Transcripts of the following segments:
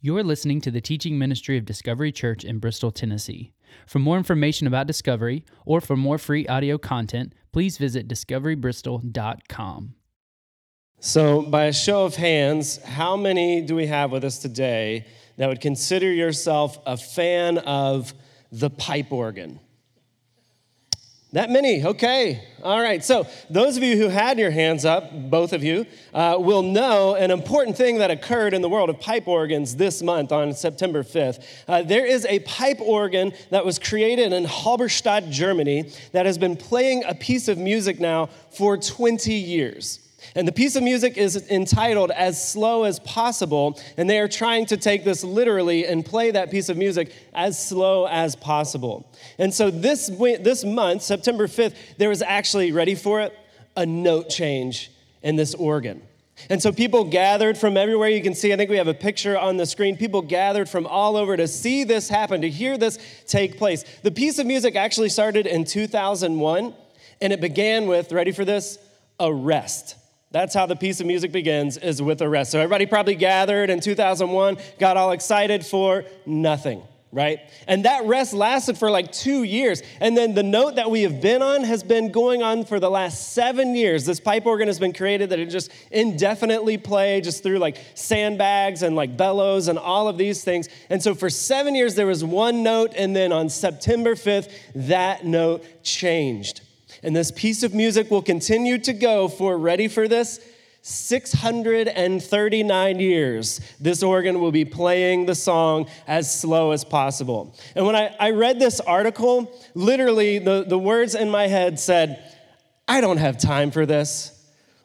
You're listening to the teaching ministry of Discovery Church in Bristol, Tennessee. For more information about Discovery or for more free audio content, please visit discoverybristol.com. So, by a show of hands, how many do we have with us today that would consider yourself a fan of the pipe organ? That many, okay. All right. So, those of you who had your hands up, both of you, uh, will know an important thing that occurred in the world of pipe organs this month on September 5th. Uh, there is a pipe organ that was created in Halberstadt, Germany, that has been playing a piece of music now for 20 years. And the piece of music is entitled As Slow as Possible. And they are trying to take this literally and play that piece of music as slow as possible. And so this, this month, September 5th, there was actually, ready for it, a note change in this organ. And so people gathered from everywhere you can see. I think we have a picture on the screen. People gathered from all over to see this happen, to hear this take place. The piece of music actually started in 2001, and it began with, ready for this, a rest. That's how the piece of music begins, is with a rest. So everybody probably gathered in 2001, got all excited for nothing, right? And that rest lasted for like two years. And then the note that we have been on has been going on for the last seven years. This pipe organ has been created that it just indefinitely play just through like sandbags and like bellows and all of these things. And so for seven years, there was one note. And then on September 5th, that note changed. And this piece of music will continue to go for, ready for this? 639 years, this organ will be playing the song as slow as possible. And when I, I read this article, literally the, the words in my head said, I don't have time for this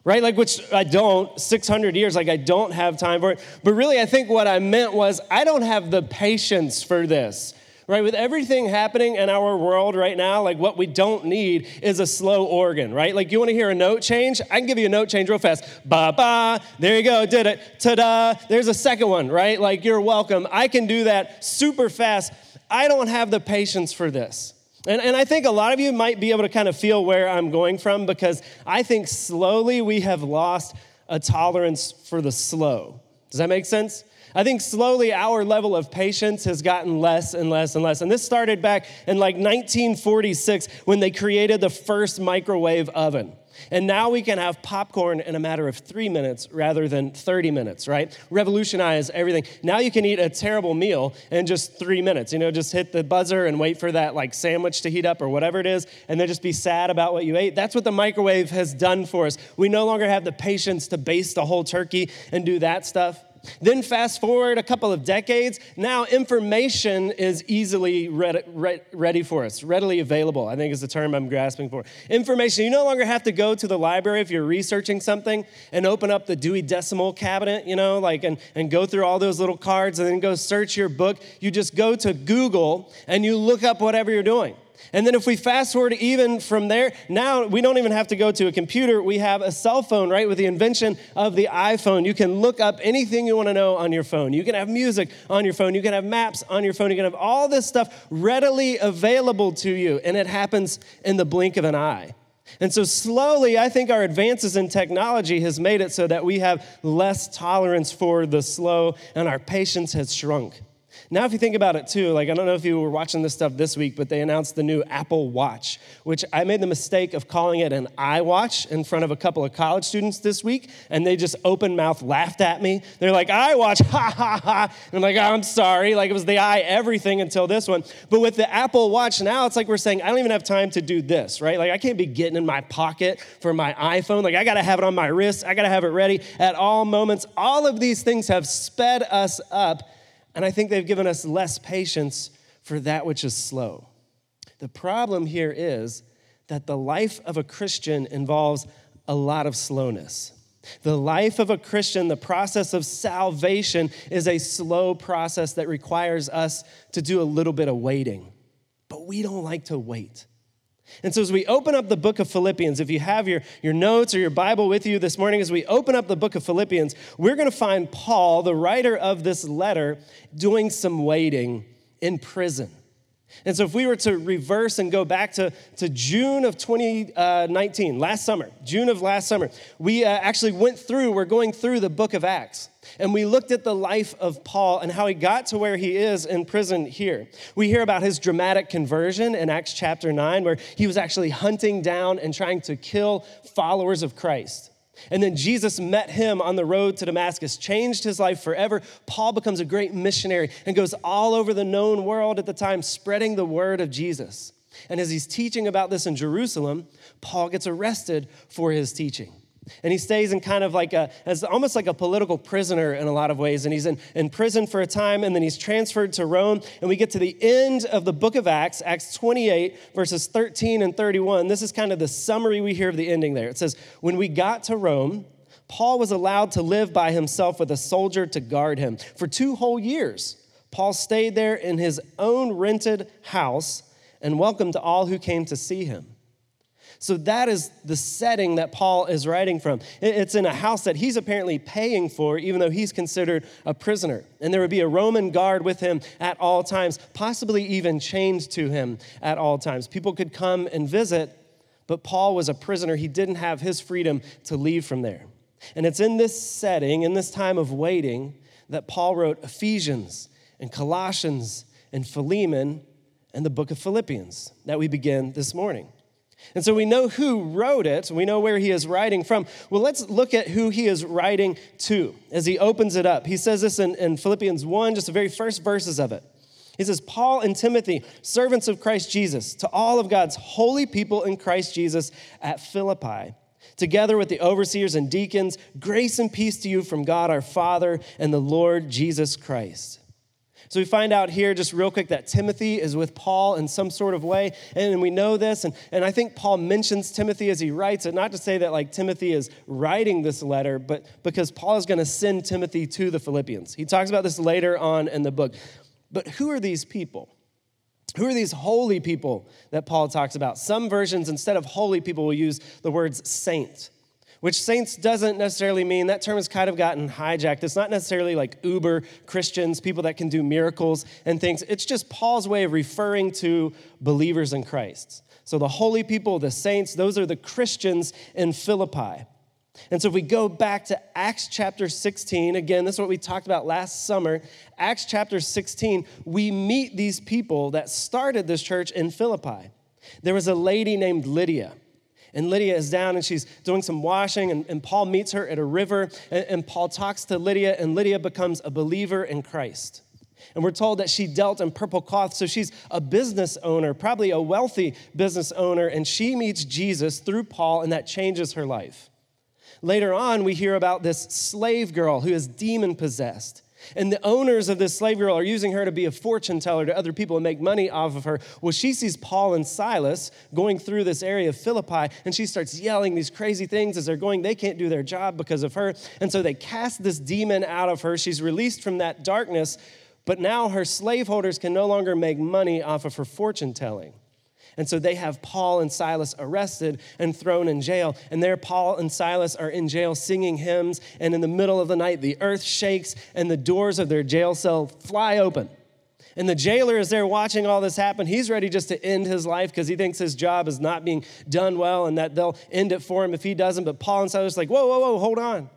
right? Like, which I don't, 600 years, like, I don't have time for it. But really, I think what I meant was, I don't have the patience for this right? With everything happening in our world right now, like what we don't need is a slow organ, right? Like you want to hear a note change? I can give you a note change real fast. Ba ba, there you go, did it. Ta da, there's a second one, right? Like you're welcome. I can do that super fast. I don't have the patience for this. And, and I think a lot of you might be able to kind of feel where I'm going from because I think slowly we have lost a tolerance for the slow. Does that make sense? I think slowly our level of patience has gotten less and less and less. And this started back in like 1946 when they created the first microwave oven. And now we can have popcorn in a matter of three minutes rather than 30 minutes, right? Revolutionize everything. Now you can eat a terrible meal in just three minutes. You know, just hit the buzzer and wait for that like sandwich to heat up or whatever it is, and then just be sad about what you ate. That's what the microwave has done for us. We no longer have the patience to baste a whole turkey and do that stuff. Then, fast forward a couple of decades, now information is easily ready, for us, readily available, I think is the term I'm grasping for. Information, you no longer have to go to the library if you're researching something and open up the Dewey Decimal Cabinet, you know, like, and, and go through all those little cards and then go search your book. You just go to Google and you look up whatever you're doing. And then if we fast forward even from there, now we don't even have to go to a computer. We have a cell phone, right? With the invention of the iPhone, you can look up anything you want to know on your phone. You can have music on your phone. You can have maps on your phone. You can have all this stuff readily available to you. And it happens in the blink of an eye. And so slowly, I think our advances in technology has made it so that we have less tolerance for the slow and our patience has shrunk. Now, if you think about it too, like I don't know if you were watching this stuff this week, but they announced the new Apple Watch, which I made the mistake of calling it an iWatch in front of a couple of college students this week, and they just open mouth laughed at me. They're like, iWatch, ha ha ha. And I'm like, oh, I'm sorry. Like it was the i everything until this one. But with the Apple Watch now, it's like we're saying, I don't even have time to do this, right? Like I can't be getting in my pocket for my iPhone. Like I gotta have it on my wrist, I gotta have it ready at all moments. All of these things have sped us up and I think they've given us less patience for that which is slow. The problem here is that the life of a Christian involves a lot of slowness. The life of a Christian, the process of salvation, is a slow process that requires us to do a little bit of waiting. But we don't like to wait. And so, as we open up the book of Philippians, if you have your, your notes or your Bible with you this morning, as we open up the book of Philippians, we're going to find Paul, the writer of this letter, doing some waiting in prison. And so, if we were to reverse and go back to, to June of 2019, last summer, June of last summer, we uh, actually went through, we're going through the book of Acts. And we looked at the life of Paul and how he got to where he is in prison here. We hear about his dramatic conversion in Acts chapter 9, where he was actually hunting down and trying to kill followers of Christ. And then Jesus met him on the road to Damascus, changed his life forever. Paul becomes a great missionary and goes all over the known world at the time, spreading the word of Jesus. And as he's teaching about this in Jerusalem, Paul gets arrested for his teaching. And he stays in kind of like a, as almost like a political prisoner in a lot of ways. And he's in, in prison for a time, and then he's transferred to Rome. And we get to the end of the book of Acts, Acts 28, verses 13 and 31. This is kind of the summary we hear of the ending there. It says, When we got to Rome, Paul was allowed to live by himself with a soldier to guard him. For two whole years, Paul stayed there in his own rented house and welcomed all who came to see him. So that is the setting that Paul is writing from. It's in a house that he's apparently paying for, even though he's considered a prisoner. And there would be a Roman guard with him at all times, possibly even chained to him at all times. People could come and visit, but Paul was a prisoner. He didn't have his freedom to leave from there. And it's in this setting, in this time of waiting, that Paul wrote Ephesians and Colossians and Philemon and the book of Philippians that we begin this morning. And so we know who wrote it, we know where he is writing from. Well, let's look at who he is writing to as he opens it up. He says this in, in Philippians 1, just the very first verses of it. He says, Paul and Timothy, servants of Christ Jesus, to all of God's holy people in Christ Jesus at Philippi, together with the overseers and deacons, grace and peace to you from God our Father and the Lord Jesus Christ. So we find out here, just real quick, that Timothy is with Paul in some sort of way. And we know this. And, and I think Paul mentions Timothy as he writes it, not to say that like Timothy is writing this letter, but because Paul is going to send Timothy to the Philippians. He talks about this later on in the book. But who are these people? Who are these holy people that Paul talks about? Some versions, instead of holy people, will use the words saint which saints doesn't necessarily mean that term has kind of gotten hijacked. It's not necessarily like uber Christians, people that can do miracles and things. It's just Paul's way of referring to believers in Christ. So the holy people, the saints, those are the Christians in Philippi. And so if we go back to Acts chapter 16, again, this is what we talked about last summer. Acts chapter 16, we meet these people that started this church in Philippi. There was a lady named Lydia. And Lydia is down and she's doing some washing, and, and Paul meets her at a river. And, and Paul talks to Lydia, and Lydia becomes a believer in Christ. And we're told that she dealt in purple cloth. So she's a business owner, probably a wealthy business owner, and she meets Jesus through Paul, and that changes her life. Later on, we hear about this slave girl who is demon possessed. And the owners of this slave girl are using her to be a fortune teller to other people and make money off of her. Well, she sees Paul and Silas going through this area of Philippi, and she starts yelling these crazy things as they're going. They can't do their job because of her. And so they cast this demon out of her. She's released from that darkness, but now her slaveholders can no longer make money off of her fortune telling. And so they have Paul and Silas arrested and thrown in jail. And there, Paul and Silas are in jail singing hymns. And in the middle of the night, the earth shakes and the doors of their jail cell fly open. And the jailer is there watching all this happen. He's ready just to end his life because he thinks his job is not being done well and that they'll end it for him if he doesn't. But Paul and Silas are like, whoa, whoa, whoa, hold on.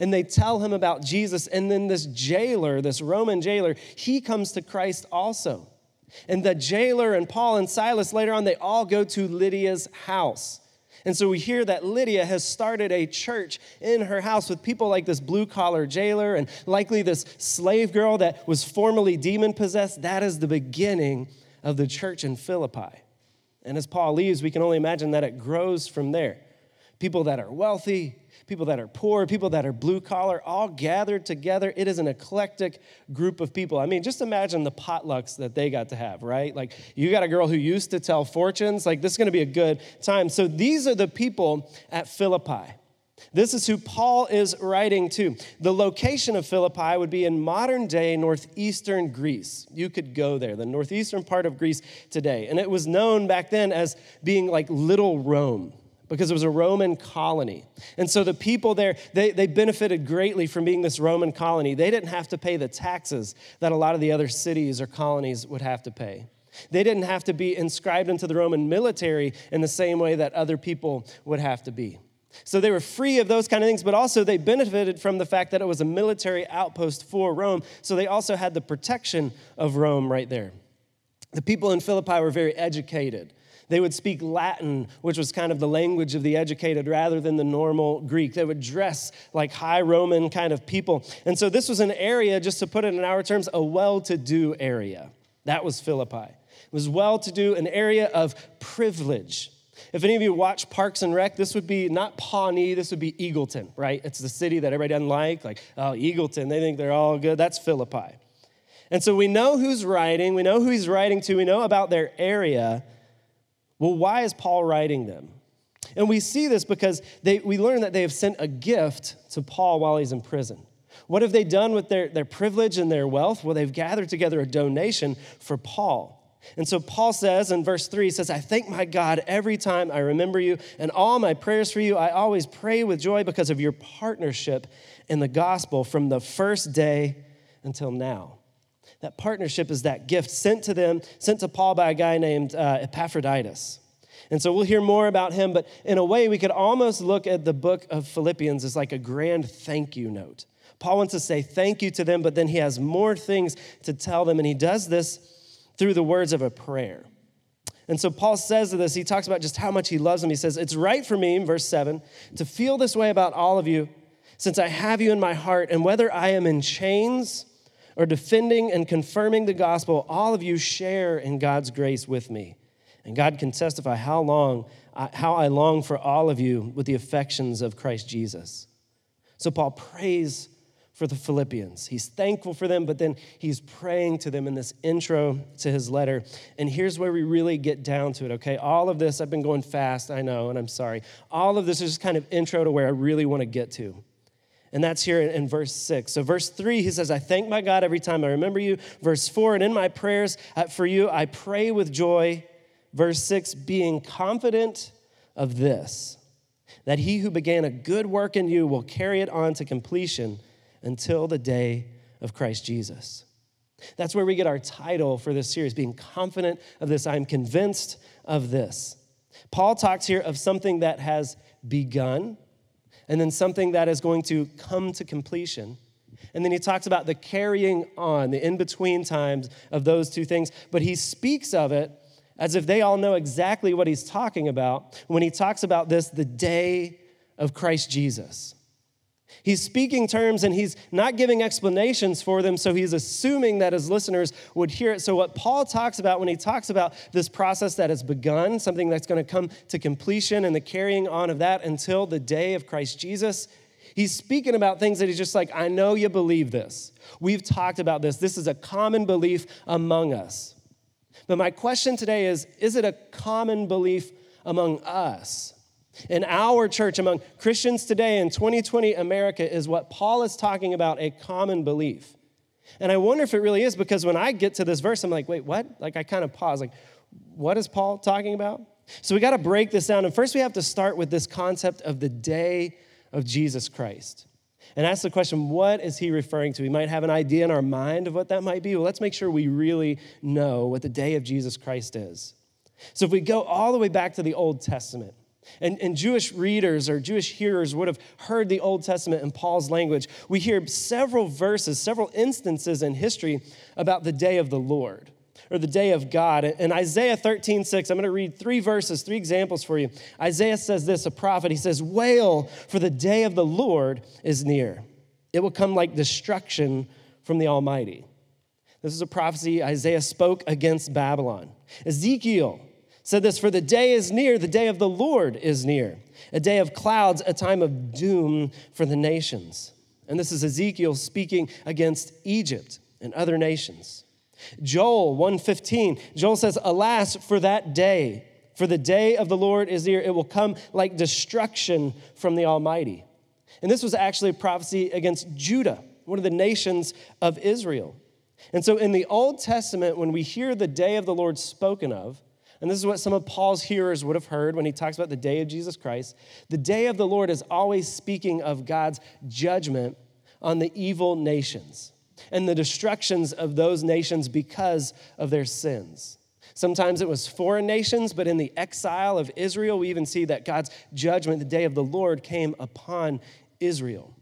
And they tell him about Jesus. And then this jailer, this Roman jailer, he comes to Christ also. And the jailer and Paul and Silas later on, they all go to Lydia's house. And so we hear that Lydia has started a church in her house with people like this blue collar jailer and likely this slave girl that was formerly demon possessed. That is the beginning of the church in Philippi. And as Paul leaves, we can only imagine that it grows from there. People that are wealthy, people that are poor, people that are blue collar, all gathered together. It is an eclectic group of people. I mean, just imagine the potlucks that they got to have, right? Like, you got a girl who used to tell fortunes. Like, this is going to be a good time. So, these are the people at Philippi. This is who Paul is writing to. The location of Philippi would be in modern day northeastern Greece. You could go there, the northeastern part of Greece today. And it was known back then as being like Little Rome because it was a Roman colony. And so the people there, they, they benefited greatly from being this Roman colony. They didn't have to pay the taxes that a lot of the other cities or colonies would have to pay. They didn't have to be inscribed into the Roman military in the same way that other people would have to be. So they were free of those kind of things, but also they benefited from the fact that it was a military outpost for Rome. So they also had the protection of Rome right there. The people in Philippi were very educated. They would speak Latin, which was kind of the language of the educated rather than the normal Greek. They would dress like high Roman kind of people. And so this was an area, just to put it in our terms, a well to do area. That was Philippi. It was well to do, an area of privilege. If any of you watch Parks and Rec, this would be not Pawnee, this would be Eagleton, right? It's the city that everybody doesn't like. Like, oh, Eagleton, they think they're all good. That's Philippi. And so we know who's writing, we know who he's writing to, we know about their area. Well, why is Paul writing them? And we see this because they, we learn that they have sent a gift to Paul while he's in prison. What have they done with their, their privilege and their wealth? Well, they've gathered together a donation for Paul. And so Paul says in verse 3, he says, I thank my God every time I remember you, and all my prayers for you, I always pray with joy because of your partnership in the gospel from the first day until now. That partnership is that gift sent to them, sent to Paul by a guy named uh, Epaphroditus. And so we'll hear more about him, but in a way, we could almost look at the book of Philippians as like a grand thank you note. Paul wants to say thank you to them, but then he has more things to tell them, and he does this through the words of a prayer. And so Paul says to this, he talks about just how much he loves them. He says, It's right for me, verse 7, to feel this way about all of you, since I have you in my heart, and whether I am in chains or defending and confirming the gospel, all of you share in God's grace with me. And God can testify how long, uh, how I long for all of you with the affections of Christ Jesus. So Paul prays for the Philippians. He's thankful for them, but then he's praying to them in this intro to his letter. And here's where we really get down to it, okay? All of this, I've been going fast, I know, and I'm sorry. All of this is just kind of intro to where I really want to get to. And that's here in, verse 6. So, verse 3, he says, I thank my God every time I remember you. Verse 4, and in my prayers uh, for you, I pray with joy. Verse 6, being confident of this, that he who began a good work in you will carry it on to completion until the day of Christ Jesus. That's where we get our title for this series, being confident of this. I'm convinced of this. Paul talks here of something that has begun and then something that is going to come to completion. And then he talks about the carrying on, the in between times of those two things. But he speaks of it as if they all know exactly what he's talking about when he talks about this, the day of Christ Jesus. He's speaking terms and he's not giving explanations for them, so he's assuming that his listeners would hear it. So, what Paul talks about when he talks about this process that has begun, something that's going to come to completion and the carrying on of that until the day of Christ Jesus, he's speaking about things that he's just like, I know you believe this. We've talked about this. This is a common belief among us. But my question today is is it a common belief among us? In our church among Christians today in 2020 America is what Paul is talking about a common belief. And I wonder if it really is because when I get to this verse, I'm like, wait, what? Like, I kind of pause, like, what is Paul talking about? So we got to break this down. And first, we have to start with this concept of the day of Jesus Christ. And ask the question, what is he referring to? We might have an idea in our mind of what that might be. Well, let's make sure we really know what the day of Jesus Christ is. So if we go all the way back to the Old Testament, and, and Jewish readers or Jewish hearers would have heard the Old Testament in Paul's language. We hear several verses, several instances in history about the day of the Lord or the day of God. In Isaiah 13, 6, I'm going to read three verses, three examples for you. Isaiah says this, a prophet, he says, Wail, for the day of the Lord is near. It will come like destruction from the Almighty. This is a prophecy Isaiah spoke against Babylon. Ezekiel said this For the day is near, the day of the Lord is near, a day of clouds, a time of doom for the nations. And this is Ezekiel speaking against Egypt and other nations. Joel 115, Joel says, Alas, for that day, for the day of the Lord is near, it will come like destruction from the Almighty. And this was actually a prophecy against Judah, one of the nations of Israel. And so in the Old Testament, when we hear the day of the Lord spoken of, and this is what some of Paul's hearers would have heard when he talks about the day of Jesus Christ. The day of the Lord is always speaking of God's judgment on the evil nations and the destructions of those nations because of their sins. Sometimes it was foreign nations, but in the exile of Israel, we even see that God's judgment, the day of the Lord, came upon Israel.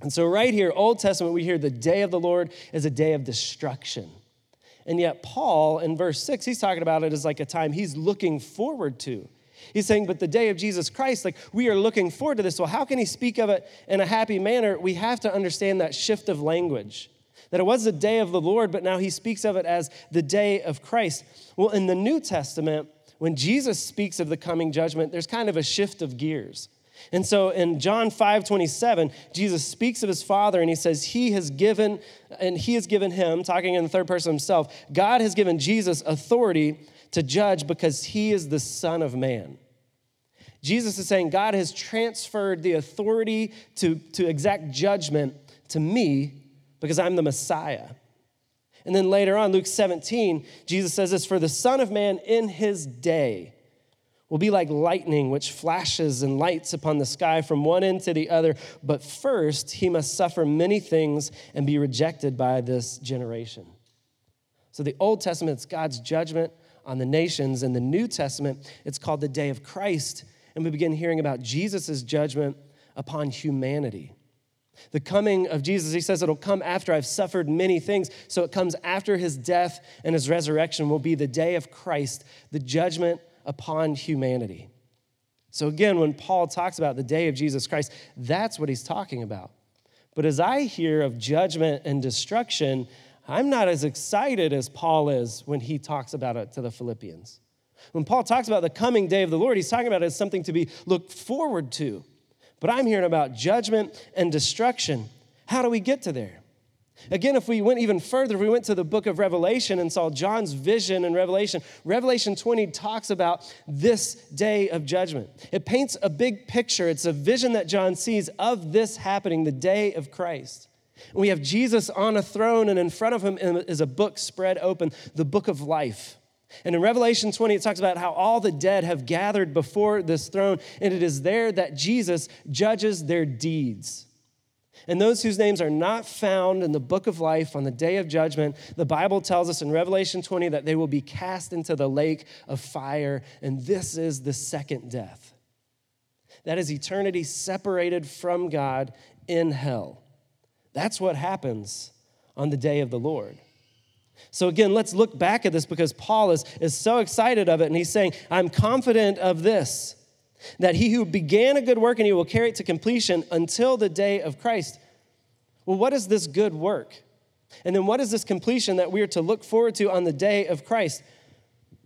And so, right here, Old Testament, we hear the day of the Lord is a day of destruction. And yet, Paul in verse 6, he's talking about it as like a time he's looking forward to. He's saying, but the day of Jesus Christ, like we are looking forward to this. Well, how can he speak of it in a happy manner? We have to understand that shift of language. That it was the day of the Lord, but now he speaks of it as the day of Christ. Well, in the New Testament, when Jesus speaks of the coming judgment, there's kind of a shift of gears. And so in John 5 27, Jesus speaks of his Father and he says, He has given, and He has given him, talking in the third person himself, God has given Jesus authority to judge because He is the Son of Man. Jesus is saying, God has transferred the authority to, to exact judgment to me because I'm the Messiah. And then later on, Luke 17, Jesus says this For the Son of Man in his day, will be like lightning which flashes and lights upon the sky from one end to the other. But first, he must suffer many things and be rejected by this generation. So, the Old Testament, is God's judgment on the nations. In the New Testament, it's called the day of Christ. And we begin hearing about Jesus' judgment upon humanity. The coming of Jesus, he says it'll come after I've suffered many things. So it comes after his death and his resurrection will be the day of Christ, the judgment upon humanity. So, again, when Paul talks about the day of Jesus Christ, that's what he's talking about. But as I hear of judgment and destruction, I'm not as excited as Paul is when he talks about it to the Philippians. When Paul talks about the coming day of the Lord, he's talking about it as something to be looked forward to. But I'm hearing about judgment and destruction. How do we get to there? Again, if we went even further, if we went to the book of Revelation and saw John's vision in Revelation, Revelation 20 talks about this day of judgment. It paints a big picture. It's a vision that John sees of this happening, the day of Christ. We have Jesus on a throne, and in front of him is a book spread open, the book of life. And in Revelation 20, it talks about how all the dead have gathered before this throne, and it is there that Jesus judges their deeds. And those whose names are not found in the book of life on the day of judgment, the Bible tells us in Revelation 20 that they will be cast into the lake of fire, and this is the second death. That is eternity separated from God in hell. That's what happens on the day of the Lord. So, again, let's look back at this because Paul is, is so excited of it, and he's saying, I'm confident of this that he who began a good work and he will carry it to completion until the day of Christ. Well, what is this good work? And then what is this completion that we are to look forward to on the day of Christ?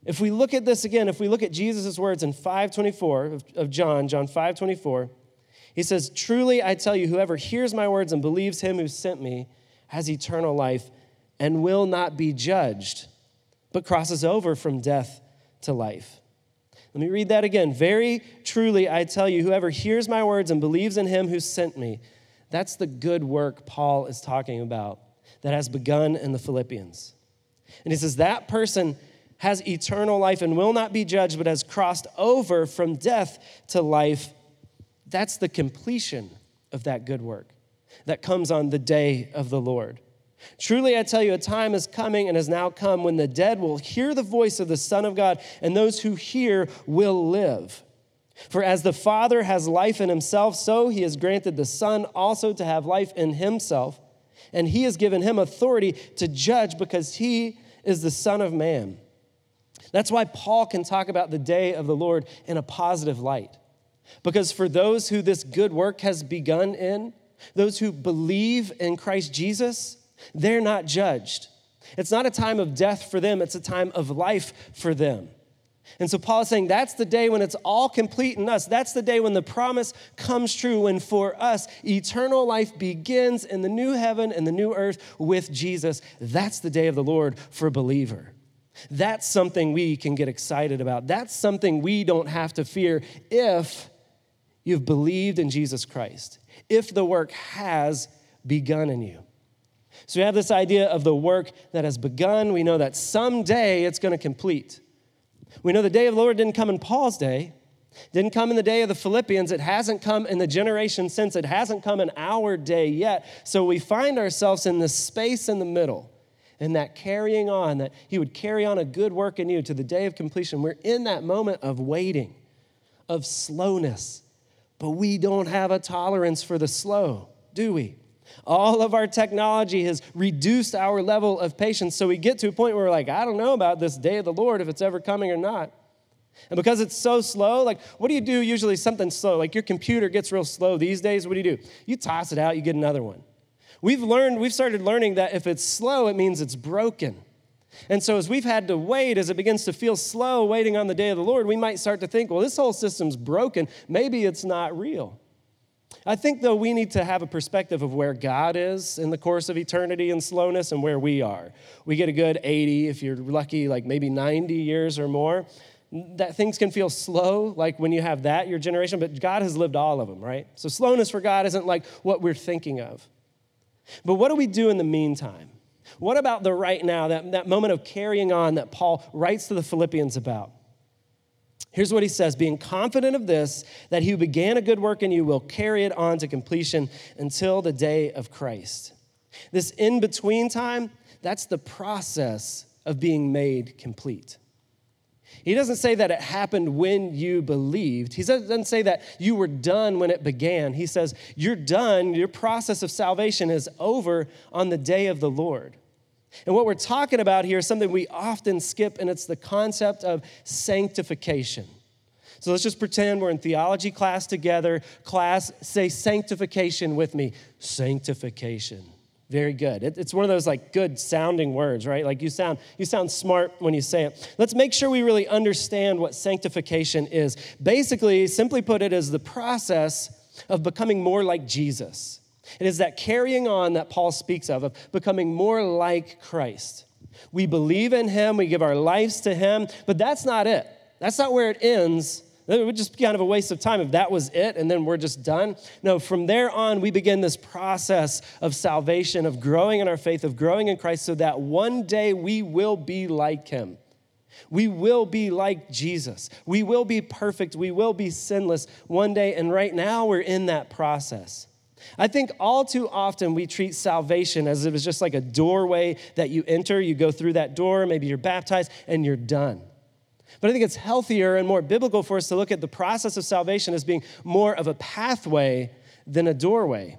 If we look at this again, if we look at Jesus' words in 524 of, John, John 524, he says, Truly I tell you, whoever hears my words and believes him who sent me has eternal life and will not be judged, but crosses over from death to life. Let me read that again. Very truly, I tell you, whoever hears my words and believes in him who sent me, that's the good work Paul is talking about that has begun in the Philippians. And he says, that person has eternal life and will not be judged, but has crossed over from death to life. That's the completion of that good work that comes on the day of the Lord. Truly, I tell you, a time is coming and has now come when the dead will hear the voice of the Son of God, and those who hear will live. For as the Father has life in himself, so he has granted the Son also to have life in himself. And he has given him authority to judge because he is the Son of Man. That's why Paul can talk about the day of the Lord in a positive light. Because for those who this good work has begun in, those who believe in Christ Jesus, they're not judged. It's not a time of death for them, it's a time of life for them. And so Paul is saying that's the day when it's all complete in us. That's the day when the promise comes true, when for us eternal life begins in the new heaven and the new earth with Jesus. That's the day of the Lord for believer. That's something we can get excited about. That's something we don't have to fear if you've believed in Jesus Christ, if the work has begun in you. So we have this idea of the work that has begun. We know that someday it's going to complete. We know the day of the Lord didn't come in Paul's day, didn't come in the day of the Philippians. It hasn't come in the generation since. It hasn't come in our day yet. So we find ourselves in this space in the middle. and that carrying on, that He would carry on a good work in you to the day of completion. We're in that moment of waiting, of slowness, but we don't have a tolerance for the slow, do we? All of our technology has reduced our level of patience, so we get to a point where we're like, I don't know about this day of the Lord, if it's ever coming or not. And because it's so slow, like, what do you do usually? Something slow. Like your computer gets real slow these days. What do you do? You toss it out, you get another one. We've learned, we've started learning that if it's slow, it means it's broken. And so, as we've had to wait, as it begins to feel slow waiting on the day of the Lord, we might start to think, well, this whole system's broken. Maybe it's not real. I think, though, we need to have a perspective of where God is in the course of eternity and slowness and where we are. We get a good 80, if you're lucky, like maybe 90 years or more. That things can feel slow, like when you have that, your generation, but God has lived all of them, right? So, slowness for God isn't like what we're thinking of. But what do we do in the meantime? What about the right now, that, that moment of carrying on that Paul writes to the Philippians about? Here's what he says being confident of this, that he who began a good work in you will carry it on to completion until the day of Christ. This in between time, that's the process of being made complete. He doesn't say that it happened when you believed. He doesn't say that you were done when it began. He says, You're done. Your process of salvation is over on the day of the Lord. And what we're talking about here is something we often skip, and it's the concept of sanctification. So let's just pretend we're in theology class together. Class, say sanctification with me. Sanctification. Very good. it's one of those like good sounding words, right? Like you sound you sound smart when you say it. Let's make sure we really understand what sanctification is. Basically, simply put it is the process of becoming more like Jesus. It is that carrying on that Paul speaks of of becoming more like Christ. We believe in him, we give our lives to him, but that's not it. That's not where it ends it would just be kind of a waste of time if that was it and then we're just done. No, from there on, we begin this process of salvation, of growing in our faith, of growing in Christ, so that one day we will be like him. We will be like Jesus. We will be perfect. We will be sinless one day. And right now, we're in that process. I think all too often we treat salvation as if it's just like a doorway that you enter, you go through that door, maybe you're baptized, and you're done. But I think it's healthier and more biblical for us to look at the process of salvation as being more of a pathway than a doorway.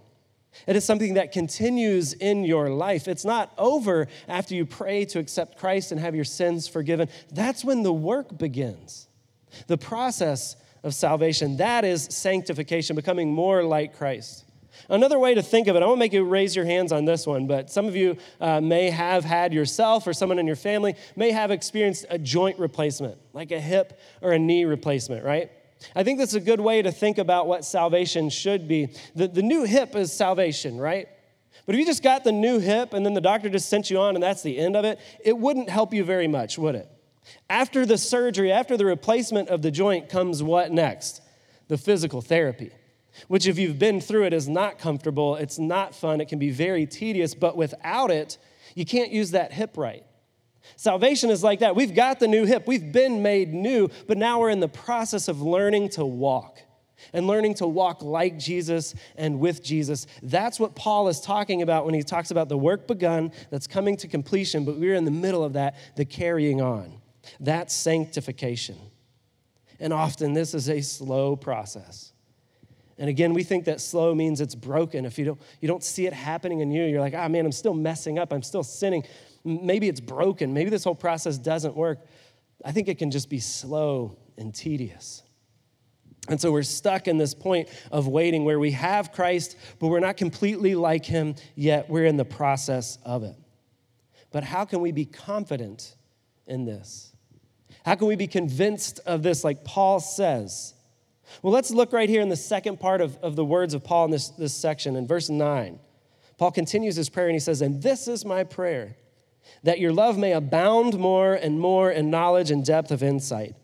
It is something that continues in your life. It's not over after you pray to accept Christ and have your sins forgiven. That's when the work begins. The process of salvation, that is sanctification, becoming more like Christ. Another way to think of it, I won't make you raise your hands on this one, but some of you uh, may have had yourself or someone in your family may have experienced a joint replacement, like a hip or a knee replacement, right? I think that's a good way to think about what salvation should be. The, the new hip is salvation, right? But if you just got the new hip and then the doctor just sent you on and that's the end of it, it wouldn't help you very much, would it? After the surgery, after the replacement of the joint comes what next? The physical therapy which, if you've been through it, is not comfortable. It's not fun. It can be very tedious, but without it, you can't use that hip right. Salvation is like that. We've got the new hip, we've been made new, but now we're in the process of learning to walk and learning to walk like Jesus and with Jesus. That's what Paul is talking about when he talks about the work begun that's coming to completion, but we're in the middle of that, the carrying on. That's sanctification. And often this is a slow process. And again, we think that slow means it's broken. If you don't, you don't see it happening in you, you're like, ah, oh, man, I'm still messing up. I'm still sinning. Maybe it's broken. Maybe this whole process doesn't work. I think it can just be slow and tedious. And so we're stuck in this point of waiting where we have Christ, but we're not completely like him yet. We're in the process of it. But how can we be confident in this? How can we be convinced of this, like Paul says? Well, let's look right here in the second part of, of the words of Paul in this, this section, in verse 9. Paul continues his prayer and he says, And this is my prayer, that your love may abound more and more in knowledge and depth of insight,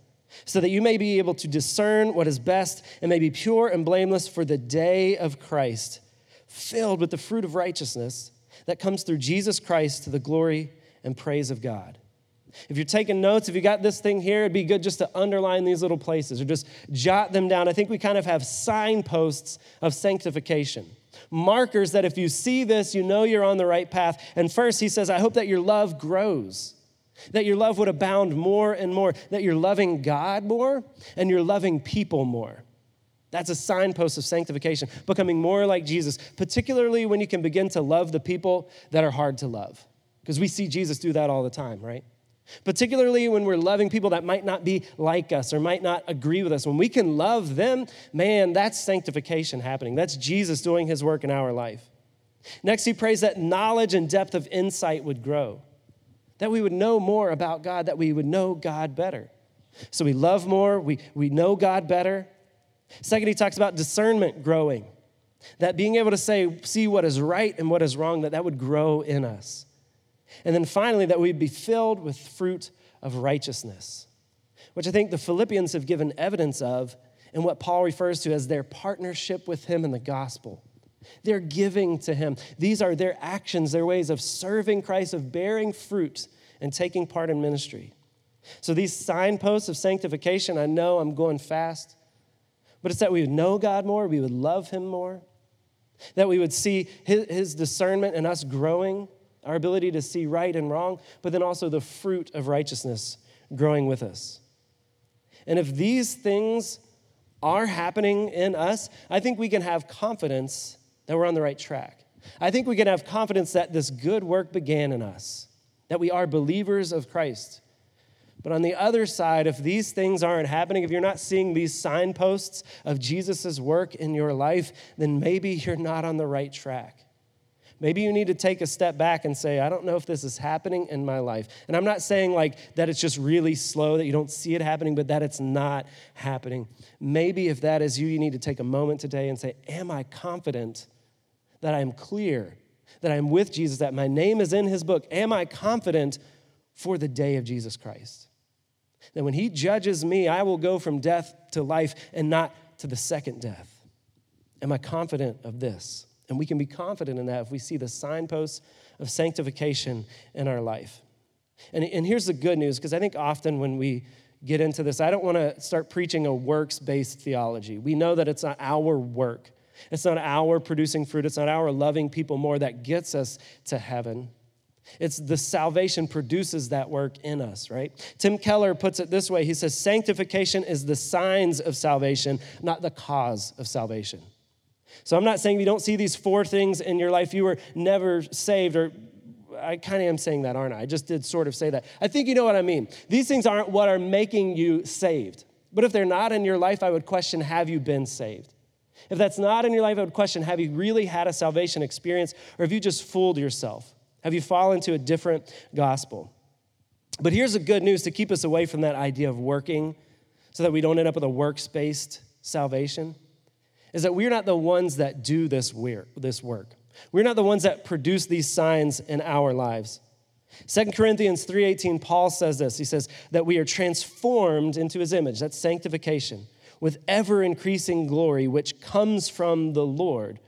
so that you may be able to discern what is best and may be pure and blameless for the day of Christ, filled with the fruit of righteousness that comes through Jesus Christ to the glory and praise of God. If you're taking notes, if you got this thing here, it'd be good just to underline these little places or just jot them down. I think we kind of have signposts of sanctification. Markers that if you see this, you know you're on the right path. And first, he says, I hope that your love grows, that your love would abound more and more, that you're loving God more and you're loving people more. That's a signpost of sanctification, becoming more like Jesus, particularly when you can begin to love the people that are hard to love. Because we see Jesus do that all the time, right? Particularly when we're loving people that might not be like us or might not agree with us. When we can love them, man, that's sanctification happening. That's Jesus doing his work in our life. Next, he prays that knowledge and depth of insight would grow, that we would know more about God, that we would know God better. So we love more, we, we know God better, Second, he talks about discernment growing. That being able to say, see what is right and what is wrong, that that would grow in us. And then finally, that we'd be filled with fruit of righteousness, which I think the Philippians have given evidence of in what Paul refers to as their partnership with him in the gospel. They're giving to him. These are their actions, their ways of serving Christ, of bearing fruit and taking part in ministry. So, these signposts of sanctification, I know I'm going fast. But it's that we would know God more, we would love Him more, that we would see His, discernment and us growing, our ability to see right and wrong, but then also the fruit of righteousness growing with us. And if these things are happening in us, I think we can have confidence that we're on the right track. I think we can have confidence that this good work began in us, that we are believers of Christ. But on the other side, if these things aren't happening, if you're not seeing these signposts of Jesus' work in your life, then maybe you're not on the right track. Maybe you need to take a step back and say, I don't know if this is happening in my life. And I'm not saying like that it's just really slow, that you don't see it happening, but that it's not happening. Maybe if that is you, you need to take a moment today and say, Am I confident that I'm clear, that I'm with Jesus, that my name is in his book? Am I confident for the day of Jesus Christ? that when he judges me, I will go from death to life and not to the second death. Am I confident of this? And we can be confident in that if we see the signposts of sanctification in our life. And, and here's the good news, because I think often when we get into this, I don't want to start preaching a works based theology. We know that it's not our work, it's not our producing fruit, it's not our loving people more that gets us to heaven. It's the salvation produces that work in us, right? Tim Keller puts it this way He says, Sanctification is the signs of salvation, not the cause of salvation. So I'm not saying if you don't see these four things in your life, you were never saved, or I kind of am saying that, aren't I? I just did sort of say that. I think you know what I mean. These things aren't what are making you saved. But if they're not in your life, I would question have you been saved? If that's not in your life, I would question have you really had a salvation experience, or have you just fooled yourself? Have you fallen to a different gospel? But here's the good news to keep us away from that idea of working so that we don't end up with a works based salvation is that we're not the ones that do this work. We're not the ones that produce these signs in our lives. 2 Corinthians 3:18 Paul says this. He says that we are transformed into his image. That's sanctification with ever increasing glory which comes from the Lord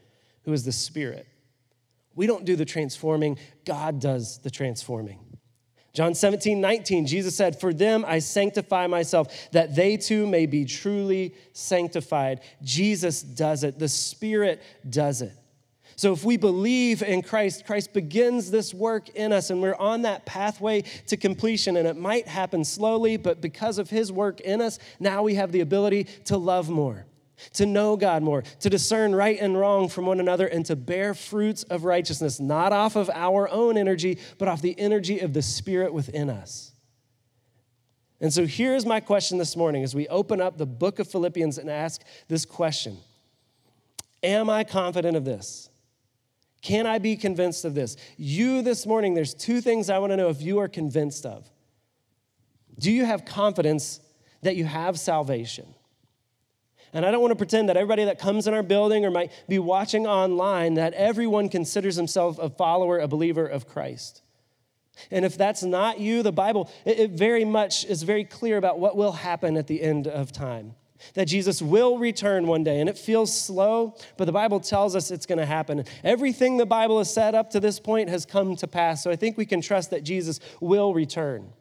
who is the Spirit. We don't do the transforming, God does the transforming. John 17, 19, Jesus said, For them I sanctify myself, that they too may be truly sanctified. Jesus does it, the Spirit does it. So if we believe in Christ, Christ begins this work in us, and we're on that pathway to completion. And it might happen slowly, but because of His work in us, now we have the ability to love more to know God more, to discern right and wrong from one another, and to bear fruits of righteousness, not off of our own energy, but off the energy of the Spirit within us. And so here's my question this morning as we open up the book of Philippians and ask this question Am I confident of this? Can I be convinced of this? You this morning, there's two things I want to know if you are convinced of. Do you have confidence that you have salvation? And I don't want to pretend that everybody that comes in our building or might be watching online, that everyone considers himself a follower, a believer of Christ. And if that's not you, the Bible, it, very much is very clear about what will happen at the end of time. That Jesus will return one day, and it feels slow, but the Bible tells us it's going to happen. Everything the Bible has said up to this point has come to pass, so I think we can trust that Jesus will return.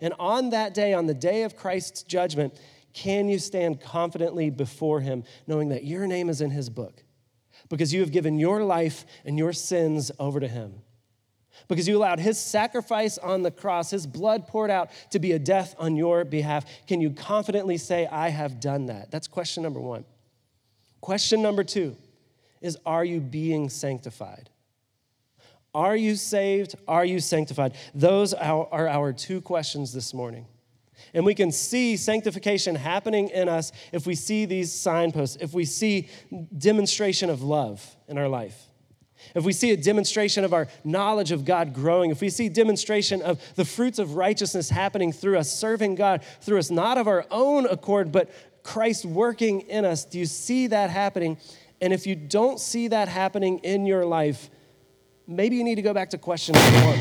And on that day, on the day of Christ's judgment, can you stand confidently before him knowing that your name is in his book? because you have given your life and your sins over to Him. Because you allowed His sacrifice on the cross, His blood poured out to be a death on your behalf. Can you confidently say, I have done that? That's question number one. Question number two is Are you being sanctified? Are you saved? Are you sanctified? Those are our two questions this morning. And we can see sanctification happening in us if we see these signposts, if we see demonstration of love in our life. If we see a demonstration of our knowledge of God growing, if we see demonstration of the fruits of righteousness happening through us, serving God through us, not of our own accord, but Christ working in us, do you see that happening? And if you don't see that happening in your life, maybe you need to go back to question one.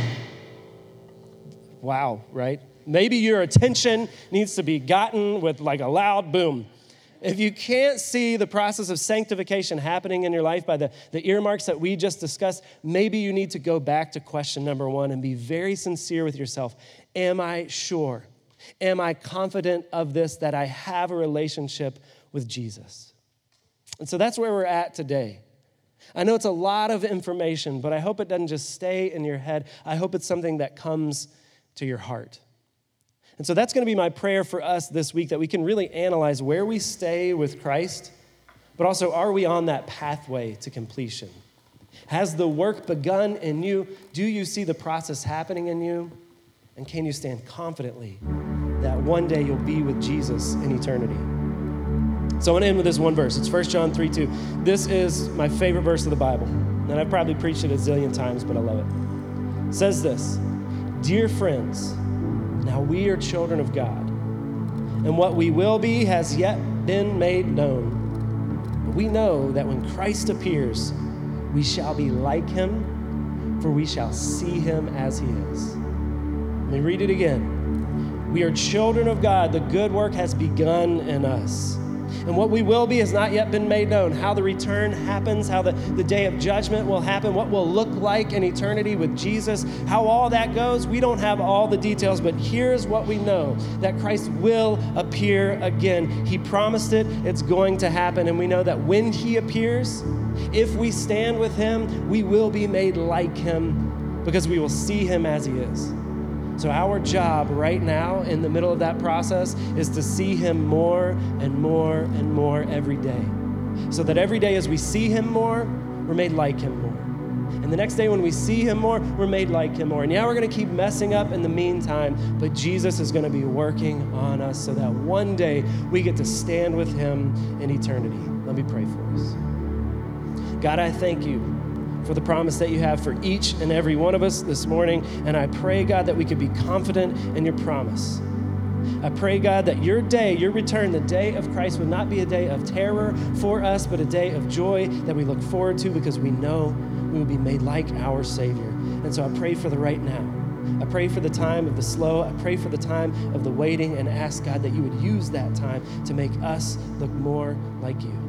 Wow, right? Maybe your attention needs to be gotten with like a loud boom. If you can't see the process of sanctification happening in your life by the, the earmarks that we just discussed, maybe you need to go back to question number one and be very sincere with yourself. Am I sure? Am I confident of this that I have a relationship with Jesus? And so that's where we're at today. I know it's a lot of information, but I hope it doesn't just stay in your head. I hope it's something that comes to your heart. And so that's going to be my prayer for us this week that we can really analyze where we stay with Christ, but also are we on that pathway to completion? Has the work begun in you? Do you see the process happening in you? And can you stand confidently that one day you'll be with Jesus in eternity? So I want to end with this one verse. It's 1 John 3 2. This is my favorite verse of the Bible. And I've probably preached it a zillion times, but I love it. It says this Dear friends, now we are children of God, and what we will be has yet been made known. But we know that when Christ appears, we shall be like him, for we shall see him as he is. Let me read it again. We are children of God. The good work has begun in us. And what we will be has not yet been made known. How the return happens, how the, the day of judgment will happen, what will look like in eternity with Jesus, how all that goes, we don't have all the details, but here's what we know that Christ will appear again. He promised it, it's going to happen. And we know that when He appears, if we stand with Him, we will be made like Him because we will see Him as He is. So, our job right now in the middle of that process is to see Him more and more and more every day. So that every day as we see Him more, we're made like Him more. And the next day when we see Him more, we're made like Him more. And yeah, we're going to keep messing up in the meantime, but Jesus is going to be working on us so that one day we get to stand with Him in eternity. Let me pray for us. God, I thank you for the promise that you have for each and every one of us this morning. And I pray, God, that we could be confident in your promise. I pray, God, that your day, your return, the day of Christ would not be a day of terror for us, but a day of joy that we look forward to because we know we will be made like our Savior. And so I pray for the right now. I pray for the time of the slow. I pray for the time of the waiting and ask God that you would use that time to make us look more like you.